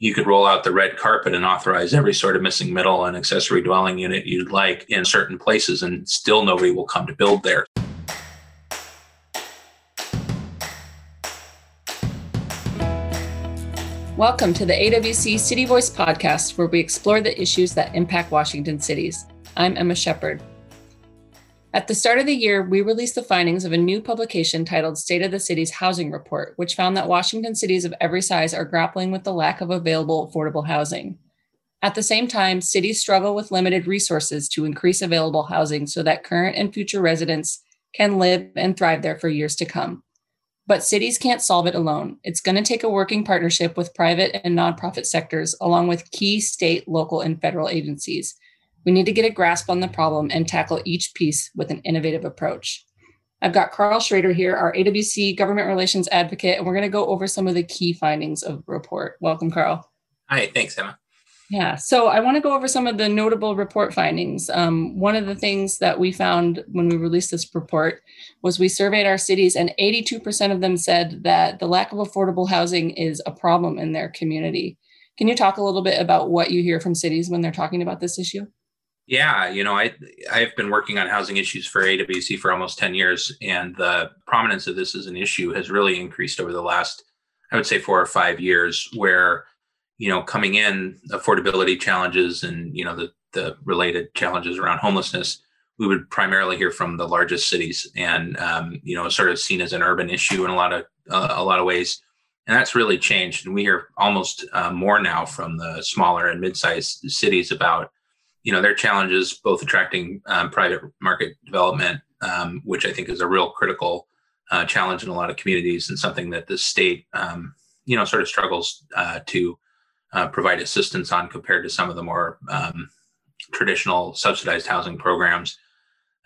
you could roll out the red carpet and authorize every sort of missing middle and accessory dwelling unit you'd like in certain places, and still nobody will come to build there. Welcome to the AWC City Voice podcast, where we explore the issues that impact Washington cities. I'm Emma Shepard. At the start of the year, we released the findings of a new publication titled State of the City's Housing Report, which found that Washington cities of every size are grappling with the lack of available affordable housing. At the same time, cities struggle with limited resources to increase available housing so that current and future residents can live and thrive there for years to come. But cities can't solve it alone. It's going to take a working partnership with private and nonprofit sectors, along with key state, local, and federal agencies we need to get a grasp on the problem and tackle each piece with an innovative approach. I've got Carl Schroeder here, our AWC government relations advocate, and we're going to go over some of the key findings of the report. Welcome, Carl. Hi, thanks, Emma. Yeah, so I want to go over some of the notable report findings. Um, one of the things that we found when we released this report was we surveyed our cities, and 82% of them said that the lack of affordable housing is a problem in their community. Can you talk a little bit about what you hear from cities when they're talking about this issue? Yeah, you know, I I've been working on housing issues for AWC for almost 10 years and the prominence of this as an issue has really increased over the last I would say 4 or 5 years where you know, coming in affordability challenges and you know the the related challenges around homelessness we would primarily hear from the largest cities and um, you know sort of seen as an urban issue in a lot of uh, a lot of ways. And that's really changed and we hear almost uh, more now from the smaller and mid-sized cities about you know their challenges both attracting um, private market development um, which i think is a real critical uh, challenge in a lot of communities and something that the state um, you know sort of struggles uh, to uh, provide assistance on compared to some of the more um, traditional subsidized housing programs.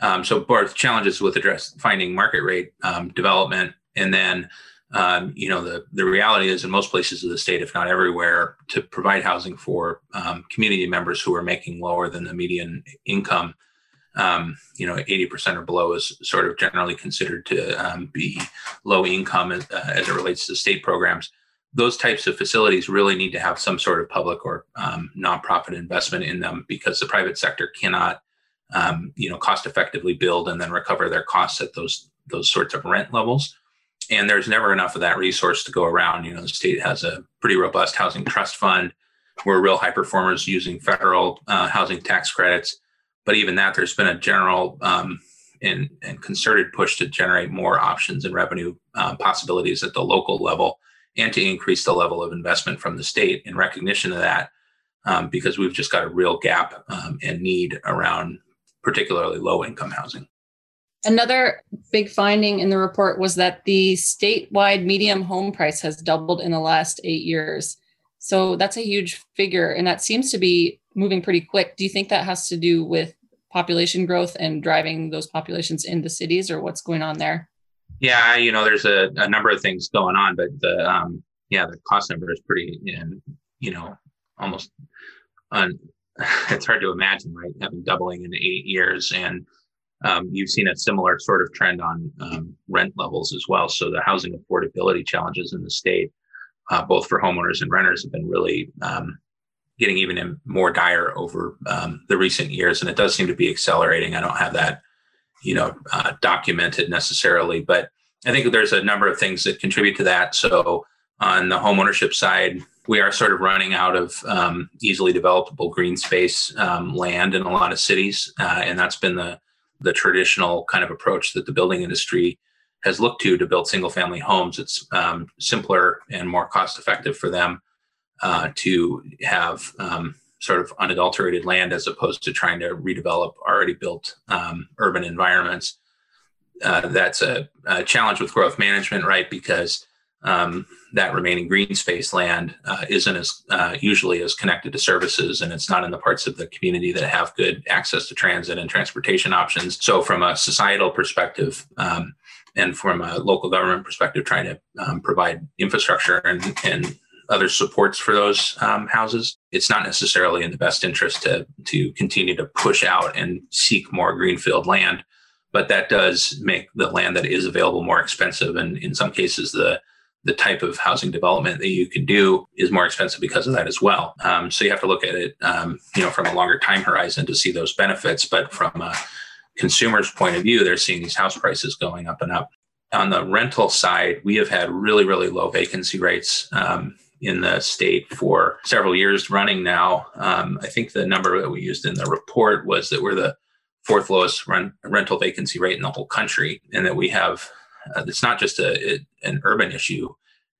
Um, so both challenges with address finding market rate um, development and then um, you know the the reality is in most places of the state if not everywhere to provide housing for um, community members who are making lower than the median income um, you know 80% or below is sort of generally considered to um, be low income as, uh, as, it relates to state programs. Those types of facilities really need to have some sort of public or um, nonprofit investment in them because the private sector cannot um, you know cost effectively build and then recover their costs at those those sorts of rent levels and there's never enough of that resource to go around. You know, the state has a pretty robust housing trust fund. We're real high performers using federal uh, housing tax credits, but even that, there's been a general um, and, and, concerted push to generate more options and revenue uh, possibilities at the local level, and to increase the level of investment from the state in recognition of that, um, because we've just got a real gap um, and need around particularly low income housing. Another big finding in the report was that the statewide medium home price has doubled in the last eight years. So that's a huge figure, and that seems to be moving pretty quick. Do you think that has to do with population growth and driving those populations into cities, or what's going on there? Yeah, you know, there's a, a number of things going on, but the um, yeah, the cost number is pretty, you know, almost un, it's hard to imagine, right? Having doubling in eight years and um, you've seen a similar sort of trend on um, rent levels as well. So the housing affordability challenges in the state, uh, both for homeowners and renters, have been really um, getting even more dire over um, the recent years, and it does seem to be accelerating. I don't have that, you know, uh, documented necessarily, but I think there's a number of things that contribute to that. So on the homeownership side, we are sort of running out of um, easily developable green space um, land in a lot of cities, uh, and that's been the the traditional kind of approach that the building industry has looked to to build single family homes. It's um, simpler and more cost effective for them uh, to have um, sort of unadulterated land as opposed to trying to redevelop already built um, urban environments. Uh, that's a, a, challenge with growth management, right? Because um, that remaining green space land uh, isn't as uh, usually as connected to services and it's not in the parts of the community that have good access to transit and transportation options. So from a societal perspective um, and from a local government perspective trying to um, provide infrastructure and, and other supports for those um, houses it's not necessarily in the best interest to to continue to push out and seek more greenfield land. But that does make the land that is available more expensive and in some cases the the type of housing development that you can do is more expensive because of that as well. Um, so you have to look at it, um, you know, from a longer time horizon to see those benefits. But from a consumer's point of view, they're seeing these house prices going up and up. On the rental side, we have had really, really low vacancy rates. Um, in the state for several years running now. Um, I think the number that we used in the report was that we're the fourth lowest rent, rental vacancy rate in the whole country, and that we have uh, it's not just a, an urban issue.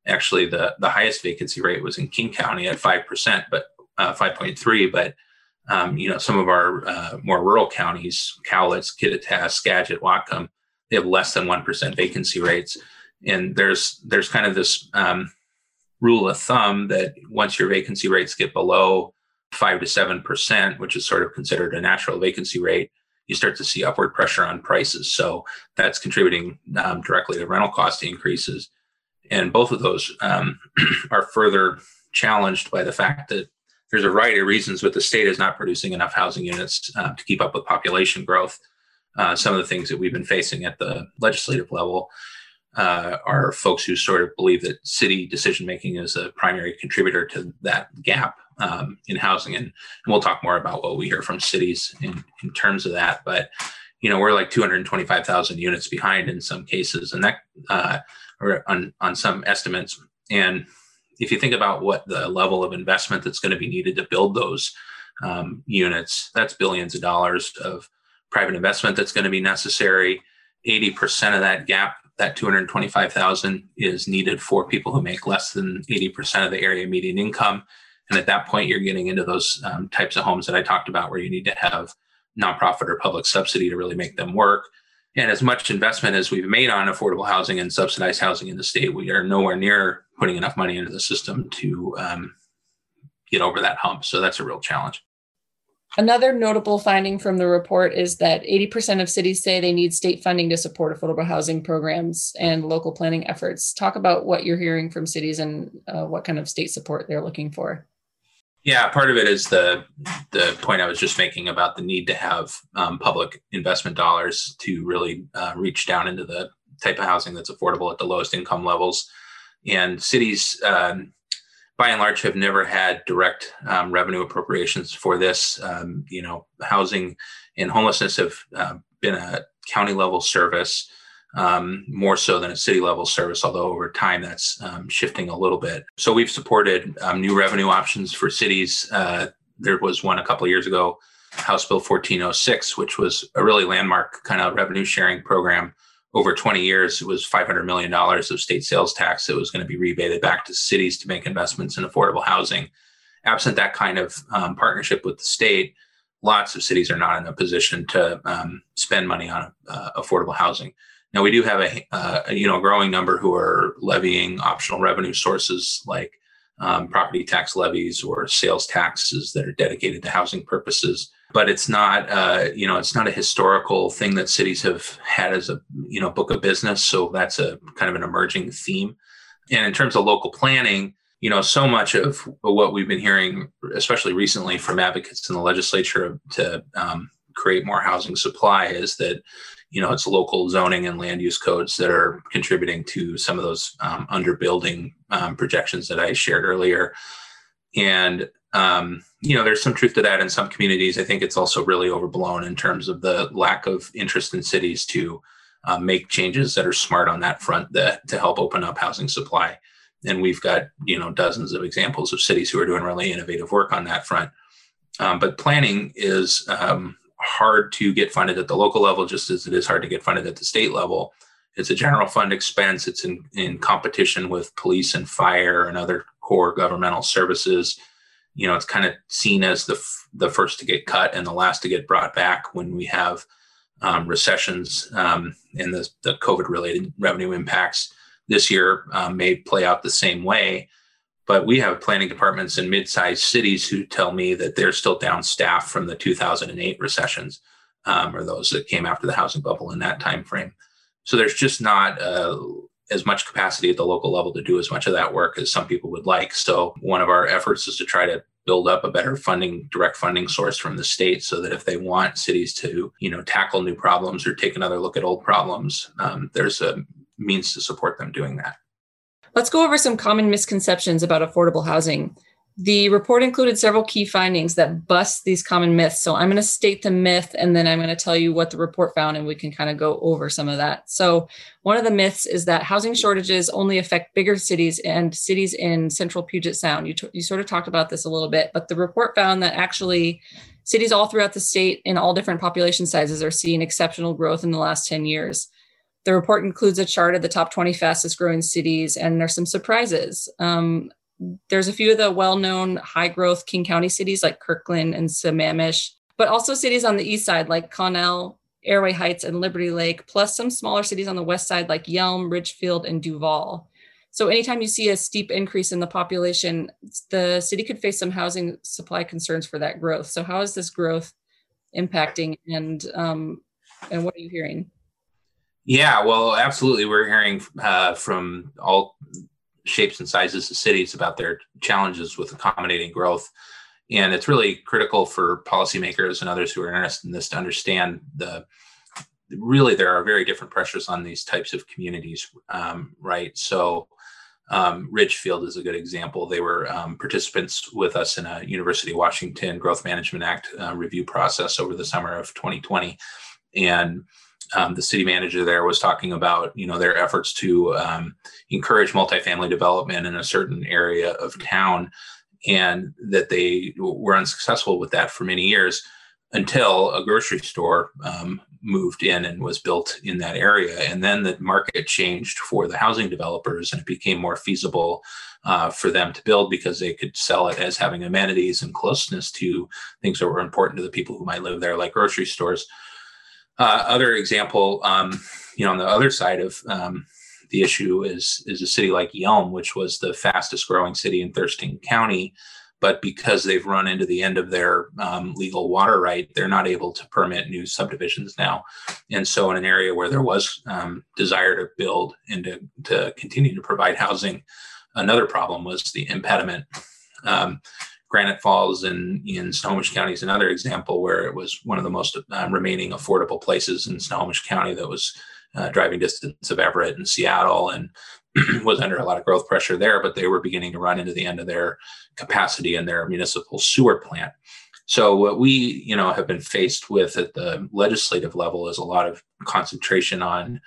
Actually, the the highest vacancy rate was in King County at five percent, but uh, five point three. But um, you know, some of our uh, more rural counties, Cowlitz, Kittitas, Skagit, Whatcom, they have less than one percent vacancy rates. And there's there's kind of this um, rule of thumb that once your vacancy rates get below five to seven percent, which is sort of considered a natural vacancy rate, you start to see upward pressure on prices. So that's contributing um, directly to rental cost increases. And both of those um, are further challenged by the fact that there's a variety of reasons, but the state is not producing enough housing units uh, to keep up with population growth. Uh, some of the things that we've been facing at the legislative level uh, are folks who sort of believe that city decision making is a primary contributor to that gap um, in housing. And, and, we'll talk more about what we hear from cities in, in terms of that. But, you know, we're like 225,000 units behind in some cases, and that, uh, or on, on some estimates. And if you think about what the level of investment that's going to be needed to build those um, units, that's billions of dollars of private investment that's going to be necessary. 80% of that gap that 225,000 is needed for people who make less than 80% of the area median income. And at that point, you're getting into those um, types of homes that I talked about where you need to have nonprofit or public subsidy to really make them work. And as much investment as we've made on affordable housing and subsidized housing in the state, we are nowhere near putting enough money into the system to um, get over that hump. So that's a real challenge. Another notable finding from the report is that 80% of cities say they need state funding to support affordable housing programs and local planning efforts. Talk about what you're hearing from cities and uh, what kind of state support they're looking for. Yeah, part of it is the the point I was just making about the need to have um, public investment dollars to really uh, reach down into the type of housing that's affordable at the lowest income levels. And cities, um, by and large have never had direct um, revenue appropriations for this. Um, you know, housing and homelessness have uh, been a county level service um, more so than a city level service, although over time that's um, shifting a little bit. So we've supported um, new revenue options for cities. Uh, there was one a couple of years ago, House Bill 1406, which was a really landmark kind of revenue sharing program over 20 years, it was $500 million of state sales tax that was going to be rebated back to cities to make investments in affordable housing. Absent that kind of um, partnership with the state, lots of cities are not in a position to um, spend money on uh, affordable housing. Now we do have a, uh, you know growing number who are levying optional revenue sources like um, property tax levies or sales taxes that are dedicated to housing purposes. But it's not uh, you know it's not a historical thing that cities have had as a you know book of business. So that's a kind of an emerging theme. And in terms of local planning you know so much of what we've been hearing especially recently from advocates in the legislature to um, create more housing supply is that you know it's local zoning and land use codes that are contributing to some of those um, underbuilding um, projections that i shared earlier and um, you know, there's some truth to that in some communities. I think it's also really overblown in terms of the lack of interest in cities to uh, make changes that are smart on that front that to help open up housing supply. And we've got you know dozens of examples of cities who are doing really innovative work on that front. Um, but planning is um, hard to get funded at the local level, just as it is hard to get funded at the state level. It's a general fund expense. It's in, in competition with police and fire and other core governmental services you know, it's kind of seen as the f- the first to get cut and the last to get brought back when we have um, recessions um, and the, the COVID related revenue impacts this year um, may play out the same way. But we have planning departments in mid-sized cities who tell me that they're still down staff from the 2008 recessions, um, or those that came after the housing bubble in that time frame. So there's just not uh, as much capacity at the local level to do as much of that work as some people would like. So one of our efforts is to try to build up a better funding direct funding source from the state so that if they want cities to you know tackle new problems or take another look at old problems um, there's a means to support them doing that Let's go over some common misconceptions about affordable housing. The report included several key findings that bust these common myths. So I'm going to state the myth and then I'm going to tell you what the report found and we can kind of go over some of that. So, one of the myths is that housing shortages only affect bigger cities and cities in central Puget Sound. You, t- you sort of talked about this a little bit, but the report found that actually cities all throughout the state in all different population sizes are seeing exceptional growth in the last 10 years. The report includes a chart of the top 20 fastest growing cities, and there's some surprises. Um, there's a few of the well-known high-growth King County cities like Kirkland and Sammamish, but also cities on the east side like Connell, Airway Heights, and Liberty Lake, plus some smaller cities on the west side like Yelm, Ridgefield, and Duvall. So anytime you see a steep increase in the population, the city could face some housing supply concerns for that growth. So how is this growth impacting, and um, and what are you hearing? Yeah, well, absolutely. We're hearing uh, from all shapes and sizes of cities about their challenges with accommodating growth. And it's really critical for policymakers and others who are interested in this to understand the really there are very different pressures on these types of communities, um, right? So um, Ridgefield is a good example. They were um, participants with us in a University of Washington Growth Management Act uh, review process over the summer of 2020. And um, the city manager there was talking about you know their efforts to um, encourage multifamily development in a certain area of town and that they were unsuccessful with that for many years until a grocery store um, moved in and was built in that area. And then the market changed for the housing developers and it became more feasible uh, for them to build because they could sell it as having amenities and closeness to things that were important to the people who might live there like grocery stores uh, other example, um, you know, on the other side of um, the issue is is a city like Yelm, which was the fastest growing city in Thurston County, but because they've run into the end of their um, legal water right, they're not able to permit new subdivisions now. And so, in an area where there was um, desire to build and to, to continue to provide housing, another problem was the impediment. Um, Granite Falls in, in Snohomish County is another example where it was one of the most uh, remaining affordable places in Snohomish County that was uh, driving distance of Everett and Seattle and was under a lot of growth pressure there, but they were beginning to run into the end of their capacity in their municipal sewer plant. So what we, you know, have been faced with at the legislative level is a lot of concentration on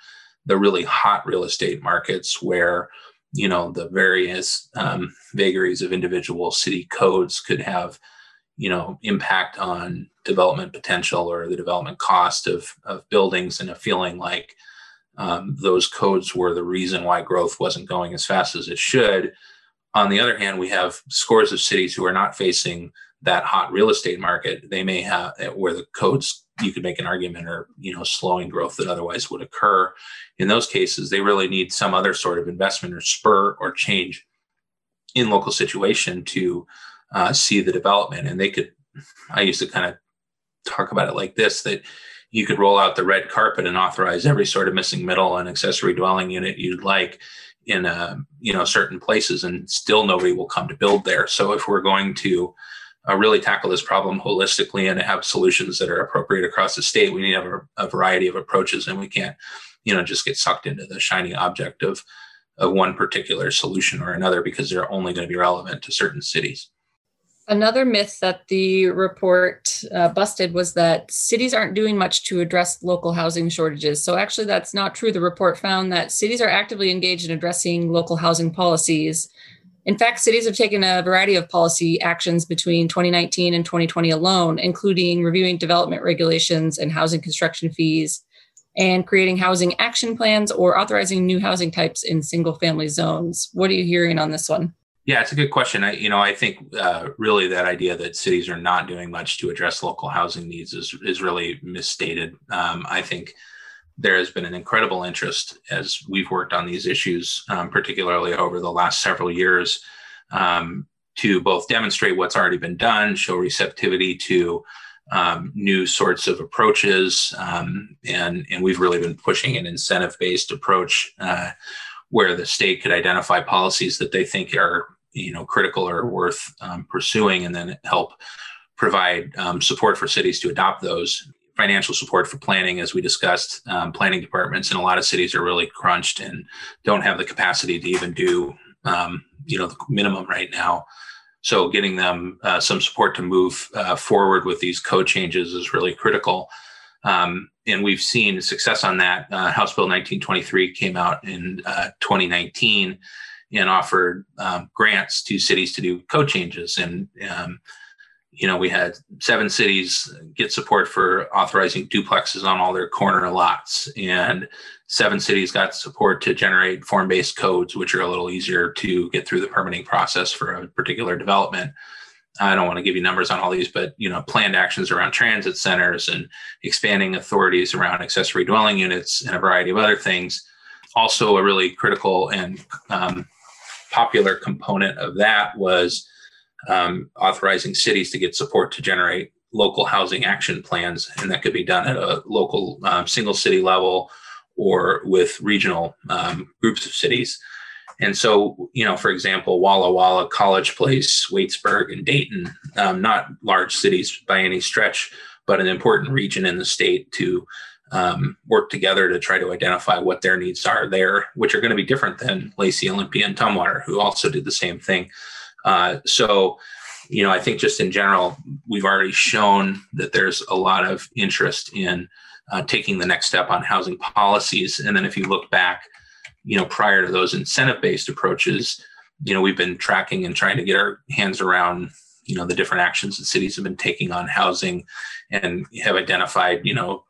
the really hot real estate markets where you know the various um, vagaries of individual city codes could have you know impact on development potential or the development cost of, of buildings and a feeling like um, those codes were the reason why growth wasn't going as fast as it should. On the other hand we have scores of cities who are not facing that hot real estate market they may have where the codes you could make an argument or you know slowing growth that otherwise would occur. In those cases they really need some other sort of investment or spur or change in local situation to uh, see the development. And they could i used to kind of talk about it like this that you could roll out the red carpet and authorize every sort of missing middle and accessory dwelling unit you'd like in uh, you know certain places and still nobody will come to build there. So if we're going to uh, really tackle this problem holistically and have solutions that are appropriate across the state. We need to have a, a, variety of approaches, and we can't, you know, just get sucked into the shiny object of of one particular solution or another because they're only going to be relevant to certain cities. Another myth that the report uh, busted was that cities aren't doing much to address local housing shortages. So, actually, that's not true. The report found that cities are actively engaged in addressing local housing policies in fact, cities have taken a variety of policy actions between 2019 and 2020 alone, including reviewing development regulations and housing construction fees, and creating housing action plans or authorizing new housing types in single family zones. What are you hearing on this one? Yeah, it's a good question. I, you know, I think uh, really that idea that cities are not doing much to address local housing needs is is really misstated. Um, I think there has been an incredible interest as we've worked on these issues, um, particularly over the last several years, um, to both demonstrate what's already been done, show receptivity to um, new sorts of approaches, um, and and we've really been pushing an incentive-based approach uh, where the state could identify policies that they think are you know critical or worth um, pursuing, and then help provide um, support for cities to adopt those financial support for planning, as we discussed. Um, planning departments in a lot of cities are really crunched and don't have the capacity to even do, um, you know, the minimum right now. So getting them uh, some support to move uh, forward with these code changes is really critical. Um, and we've seen success on that. Uh, House Bill 1923 came out in uh, 2019 and offered um, grants to cities to do code changes. And um, you know, we had seven cities get support for authorizing duplexes on all their corner lots, and seven cities got support to generate form-based codes, which are a little easier to get through the permitting process for a particular development. I don't want to give you numbers on all these, but you know, planned actions around transit centers and expanding authorities around accessory dwelling units and a variety of other things. Also, a really critical and um, popular component of that was um, authorizing cities to get support to generate local housing action plans, and that could be done at a local um, single city level or with regional um, groups of cities. And so, you know, for example, Walla Walla, College Place, Waitsburg, and Dayton, um, not large cities by any stretch, but an important region in the state to um, work together to try to identify what their needs are there, which are going to be different than Lacey, Olympia, and Tumwater, who also did the same thing. Uh, so, you know, I think just in general, we've already shown that there's a lot of interest in uh, taking the next step on housing policies. And then if you look back, you know, prior to those incentive-based approaches, you know, we've been tracking and trying to get our hands around, you know, the different actions that cities have been taking on housing and have identified, you know,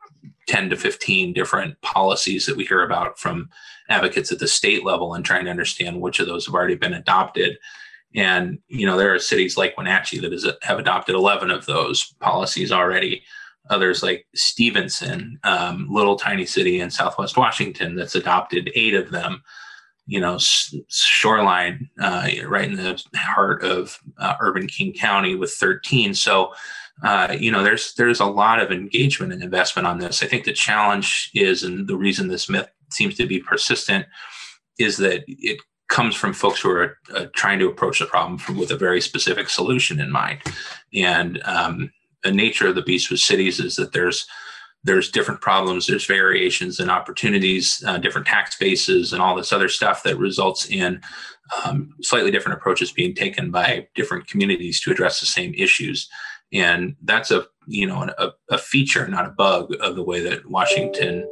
10 to 15 different policies that we hear about from advocates at the state level and trying to understand which of those have already been adopted and you know, there are cities like Wenatchee that is, have adopted 11 of those policies already. Others like Stevenson, um, little tiny city in Southwest Washington, that's adopted eight of them. You know, Shoreline, uh, right in the heart of uh, urban King County, with 13. So, uh, you know, there's there's a lot of engagement and investment on this. I think the challenge is, and the reason this myth seems to be persistent, is that it comes from folks who are uh, trying to approach the problem from, with a very specific solution in mind. And um, the nature of the beast with cities is that there's there's different problems, there's variations and opportunities, uh, different tax bases, and all this other stuff that results in um, slightly different approaches being taken by different communities to address the same issues. And that's a you know a, a feature, not a bug, of the way that Washington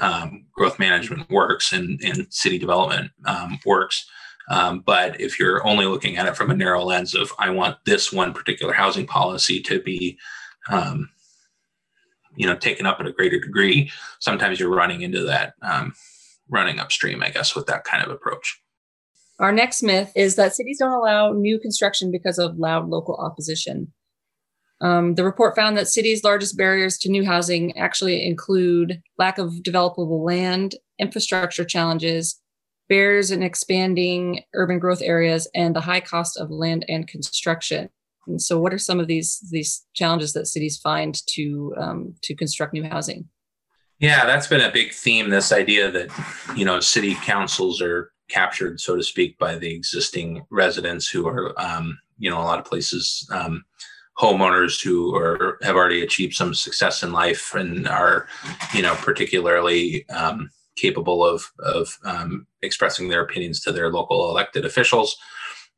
um, growth management works and, and city development um, works. Um, but if you're only looking at it from a narrow lens of I want this one particular housing policy to be, um, you know, taken up at a greater degree, sometimes you're running into that um, running upstream, I guess, with that kind of approach. Our next myth is that cities don't allow new construction because of loud local opposition. Um, the report found that cities' largest barriers to new housing actually include lack of developable land, infrastructure challenges, barriers in expanding urban growth areas, and the high cost of land and construction. And so, what are some of these these challenges that cities find to um, to construct new housing? Yeah, that's been a big theme. This idea that you know city councils are captured, so to speak, by the existing residents who are um, you know a lot of places um, homeowners who are have already achieved some success in life and are, you know, particularly um, capable of of um, expressing their opinions to their local elected officials,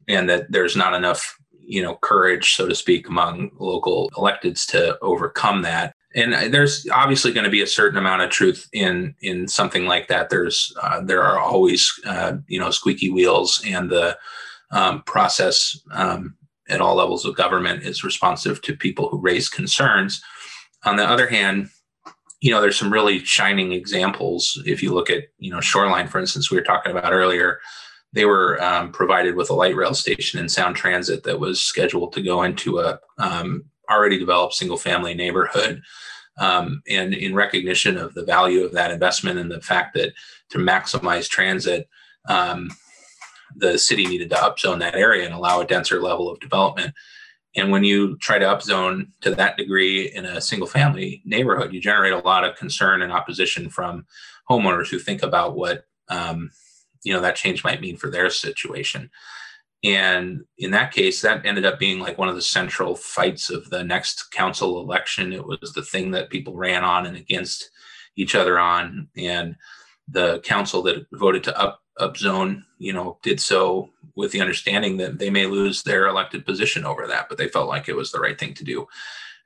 and that there's not enough, you know, courage, so to speak, among local electeds to overcome that. And there's obviously going to be a certain amount of truth in in something like that. There's uh, there are always uh, you know squeaky wheels, and the um, process um, at all levels of government is responsive to people who raise concerns. On the other hand, you know, there's some really shining examples. If you look at, you know, Shoreline, for instance, we were talking about earlier, they were um, provided with a light rail station and Sound Transit that was scheduled to go into a um, already developed single family neighborhood. Um, and in recognition of the value of that investment and the fact that to maximize transit, um, the city needed to upzone that area and allow a denser level of development. And when you try to upzone to that degree in a single family neighborhood, you generate a lot of concern and opposition from homeowners who think about what um, you know that change might mean for their situation. And in that case, that ended up being like one of the central fights of the next council election. It was the thing that people ran on and against each other on. And the council that voted to up up zone, you know, did so with the understanding that they may lose their elected position over that, but they felt like it was the right thing to do.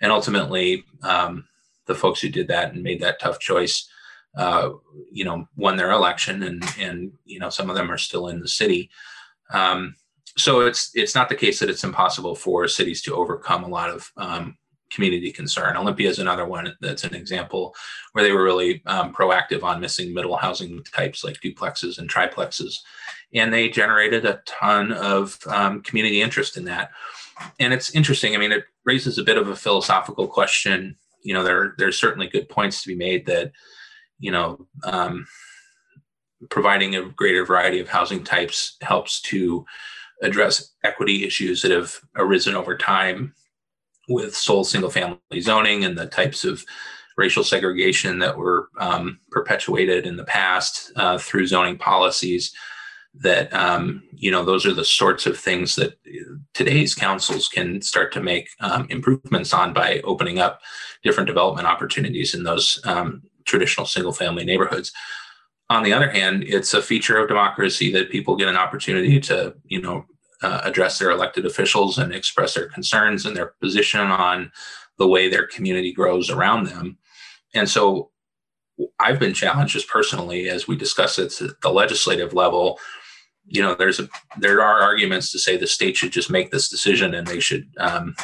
And ultimately, um, the folks who did that and made that tough choice, uh, you know, won their election, and and you know, some of them are still in the city. Um, so it's it's not the case that it's impossible for cities to overcome a lot of um, community concern. Olympia is another one that's an example where they were really um, proactive on missing middle housing types like duplexes and triplexes. And they generated a ton of um, community interest in that. And it's interesting. I mean, it raises a bit of a philosophical question. You know, there there's certainly good points to be made that, you know, um, providing a greater variety of housing types helps to address equity issues that have arisen over time with sole single family zoning and the types of racial segregation that were um, perpetuated in the past uh, through zoning policies that um, you know those are the sorts of things that today's councils can start to make um, improvements on by opening up different development opportunities in those um, traditional single family neighborhoods. On the other hand it's a feature of democracy that people get an opportunity to you know uh, address their elected officials and express their concerns and their position on the way their community grows around them. And so I've been challenged just personally as we discuss it at the legislative level. You know, there's a there are arguments to say the state should just make this decision and they should, um,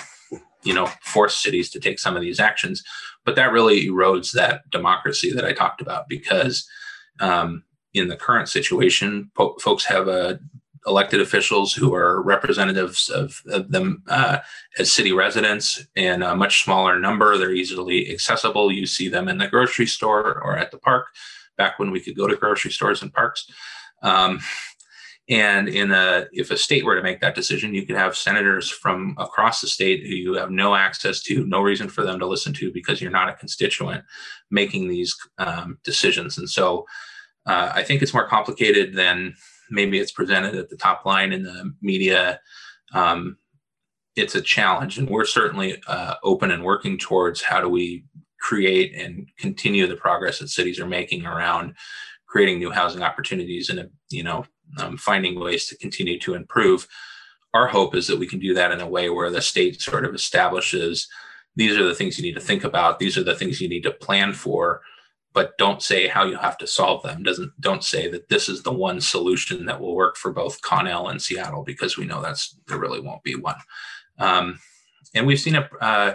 you know, force cities to take some of these actions. But that really erodes that democracy that I talked about because um, in the current situation, po- folks have a elected officials who are representatives of, of them uh, as city residents in a much smaller number. They're easily accessible. You see them in the grocery store or at the park, back when we could go to grocery stores and parks. Um, and in a, if a state were to make that decision, you could have senators from across the state who you have no access to, no reason for them to listen to because you're not a constituent making these um, decisions. And so uh, I think it's more complicated than maybe it's presented at the top line in the media. Um, it's a challenge, and we're certainly uh, open and working towards how do we create and continue the progress that cities are making around creating new housing opportunities and you know um, finding ways to continue to improve. Our hope is that we can do that in a way where the state sort of establishes these are the things you need to think about. These are the things you need to plan for but don't say how you have to solve them. Doesn't don't say that this is the one solution that will work for both Connell and Seattle because we know that's there really won't be one. Um, and we've seen a uh,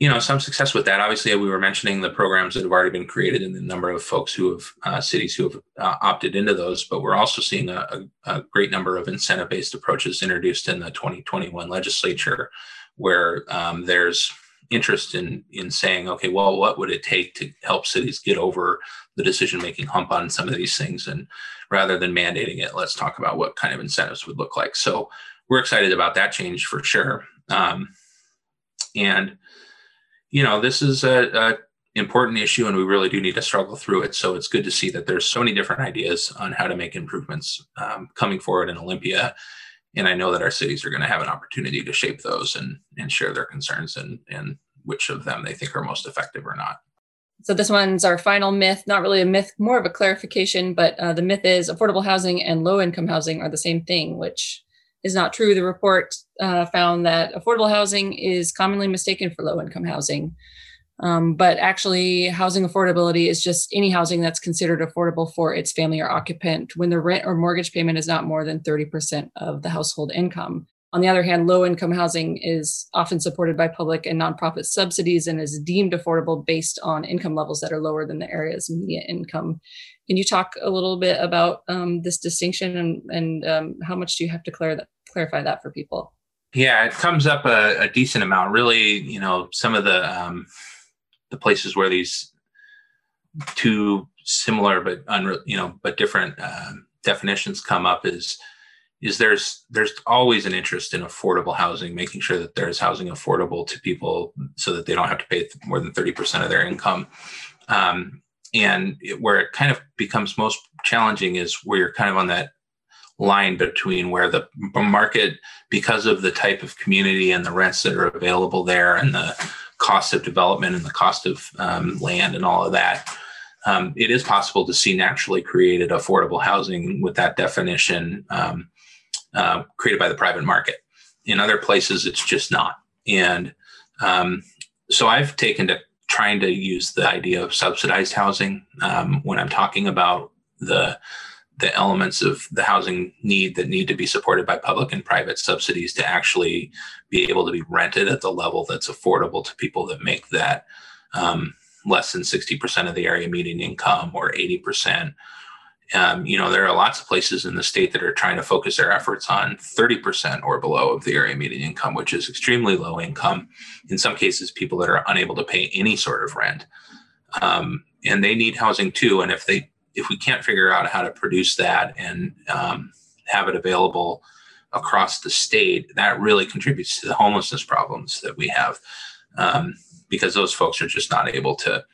you know some success with that. Obviously we were mentioning the programs that have already been created and the number of folks who have uh, cities who have uh, opted into those but we're also seeing a, a, great number of incentive based approaches introduced in the 2021 legislature where um, there's interest in in saying, okay, well, what would it take to help cities get over the decision making hump on some of these things, and rather than mandating it, let's talk about what kind of incentives would look like. So we're excited about that change for sure. Um, and you know, this is a, a important issue, and we really do need to struggle through it. So it's good to see that there's so many different ideas on how to make improvements um, coming forward in Olympia and I know that our cities are going to have an opportunity to shape those and and share their concerns and and which of them they think are most effective or not. So this one's our final myth, not really a myth, more of a clarification, but uh, the myth is affordable housing and low income housing are the same thing, which is not true. The report uh, found that affordable housing is commonly mistaken for low income housing. Um, but actually, housing affordability is just any housing that's considered affordable for its family or occupant when the rent or mortgage payment is not more than 30% of the household income. On the other hand, low income housing is often supported by public and nonprofit subsidies and is deemed affordable based on income levels that are lower than the area's median income. Can you talk a little bit about um, this distinction and, and um, how much do you have to clar- clarify that for people? Yeah, it comes up a, a, decent amount. Really, you know, some of the um, the places where these two similar but unre- you know but different uh, definitions come up is is there's there's always an interest in affordable housing, making sure that there's housing affordable to people so that they don't have to pay more than 30% of their income. Um, and it, where it kind of becomes most challenging is where you're kind of on that line between where the market, because of the type of community and the rents that are available there, and the cost of development and the cost of um, land and all of that, um, it is possible to see naturally created affordable housing with that definition um, uh, created by the private market. In other places, it's just not. And um, so I've taken to trying to use the idea of subsidized housing um, when I'm talking about the the elements of the housing need that need to be supported by public and private subsidies to actually be able to be rented at the level that's affordable to people that make that um, less than 60% of the area median income or 80%. Um, you know, there are lots of places in the state that are trying to focus their efforts on 30% or below of the area median income, which is extremely low income. In some cases, people that are unable to pay any sort of rent. Um, and they need housing too. And if they if we can't figure out how to produce that and um, have it available across the state, that really contributes to the homelessness problems that we have um, because those folks are just not able to,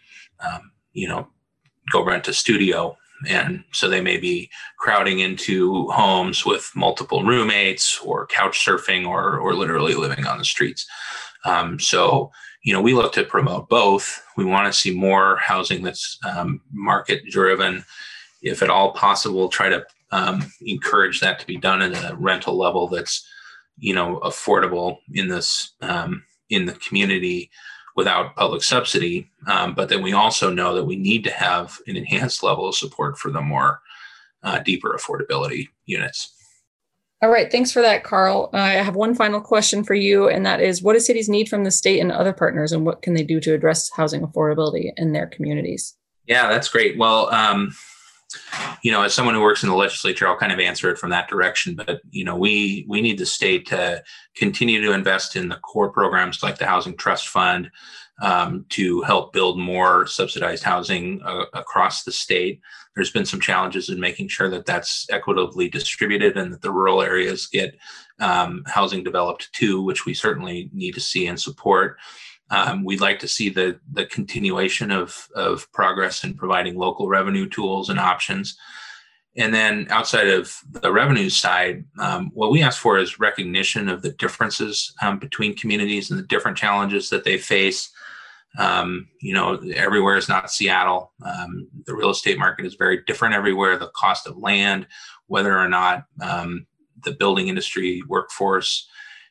um, you know, go rent a studio. And so they may be crowding into homes with multiple roommates or couch surfing or, or literally living on the streets. Um, so, you know, we look to promote both. We want to see more housing that's um, market driven, if at all possible. Try to um, encourage that to be done at a rental level that's, you know, affordable in this um, in the community without public subsidy. Um, but then we also know that we need to have an enhanced level of support for the more uh, deeper affordability units. All right, thanks for that, Carl. I have one final question for you, and that is what do cities need from the state and other partners, and what can they do to address housing affordability in their communities? Yeah, that's great. Well, um, you know, as someone who works in the legislature, I'll kind of answer it from that direction. But you know, we we need the state to continue to invest in the core programs like the Housing Trust Fund um, to help build more subsidized housing uh, across the state there's been some challenges in making sure that that's equitably distributed and that the rural areas get um, housing developed too, which we certainly need to see and support. Um, we'd like to see the the continuation of of progress in providing local revenue tools and options. And then outside of the revenue side, um, what we ask for is recognition of the differences um, between communities and the different challenges that they face. Um, you know, everywhere is not Seattle. Um, the real estate market is very different everywhere. The cost of land, whether or not um, the building industry workforce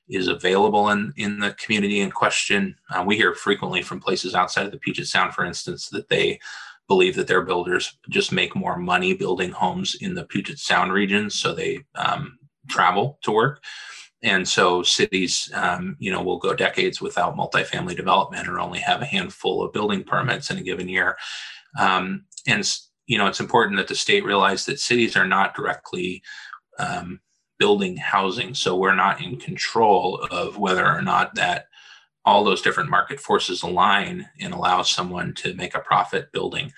is available in, in the community in question. Uh, we hear frequently from places outside of the Puget Sound, for instance, that they believe that their builders just make more money building homes in the Puget Sound region, so they um, travel to work and so cities um, you know will go decades without multifamily development or only have a handful of building permits in a given year. Um, and you know it's important that the state realize that cities are not directly um, building housing. So we're not in control of whether or not that all those different market forces align and allow someone to make a profit building.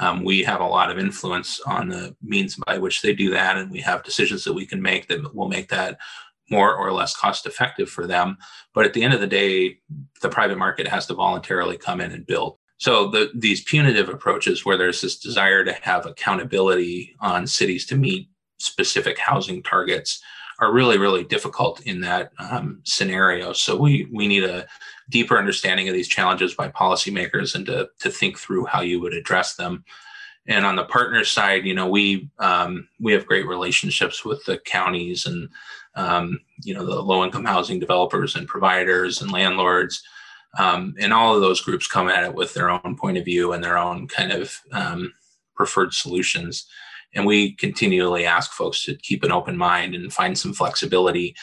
Um, we have a lot of influence on the means by which they do that and we have decisions that we can make that will make that more or less cost effective for them. But at the end of the day, the private market has to voluntarily come in and build. So the, these punitive approaches, where there's this desire to have accountability on cities to meet specific housing targets, are really really difficult in that um, scenario. So we we need a deeper understanding of these challenges by policymakers and to to think through how you would address them. And on the partner side, you know, we um, we have great relationships with the counties and um, you know the low income housing developers and providers and landlords, um, and all of those groups come at it with their own point of view and their own kind of um, preferred solutions. And we continually ask folks to keep an open mind and find some flexibility.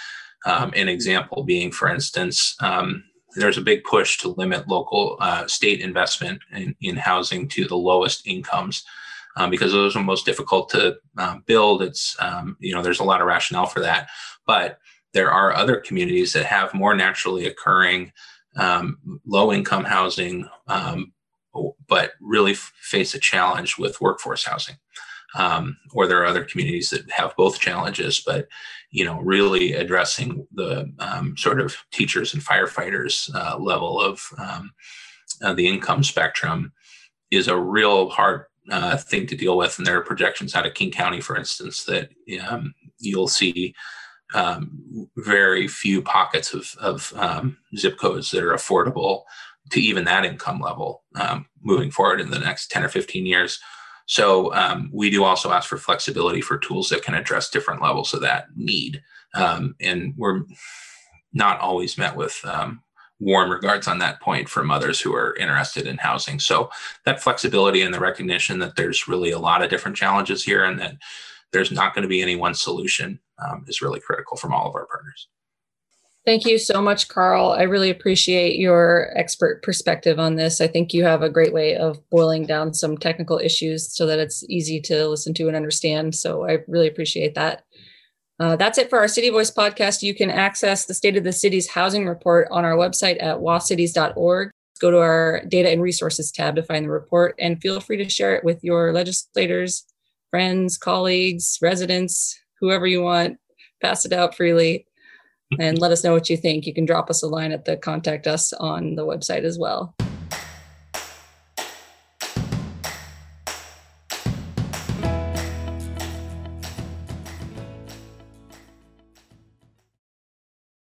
Um, an example being, for instance, um, there's a big push to limit local uh, state investment in, in, housing to the lowest incomes um, because those are most difficult to uh, build. It's um, you know there's a lot of rationale for that, but there are other communities that have more naturally occurring um, low income housing, um, but really f- face a challenge with workforce housing. Um, or there are other communities that have both challenges, but you know, really addressing the sort of teachers and firefighters uh, level of uh, the income spectrum is a real hard uh, thing to deal with. And there are projections out of King County, for instance, that um, you'll see um, very few pockets of, of um, zip codes that are affordable to even that income level um, moving forward in the next 10 or 15 years. So um, we do also ask for flexibility for tools that can address different levels of that need. Um, and we're not always met with warm regards on that point from others who are interested in housing. So that flexibility and the recognition that there's really a lot of different challenges here and that there's not going to be any one solution um, is really critical from all of our partners. Thank you so much, Carl. I really appreciate your expert perspective on this. I think you have a great way of boiling down some technical issues so that it's easy to listen to and understand. So I really appreciate that. Uh, that's it for our CityVoice podcast. You can access the State of the City's housing report on our website at wacities.org. Go to our data and resources tab to find the report and feel free to share it with your legislators, friends, colleagues, residents, whoever you want. Pass it out freely and let us know what you think. You can drop us a line at the contact us on the website as well.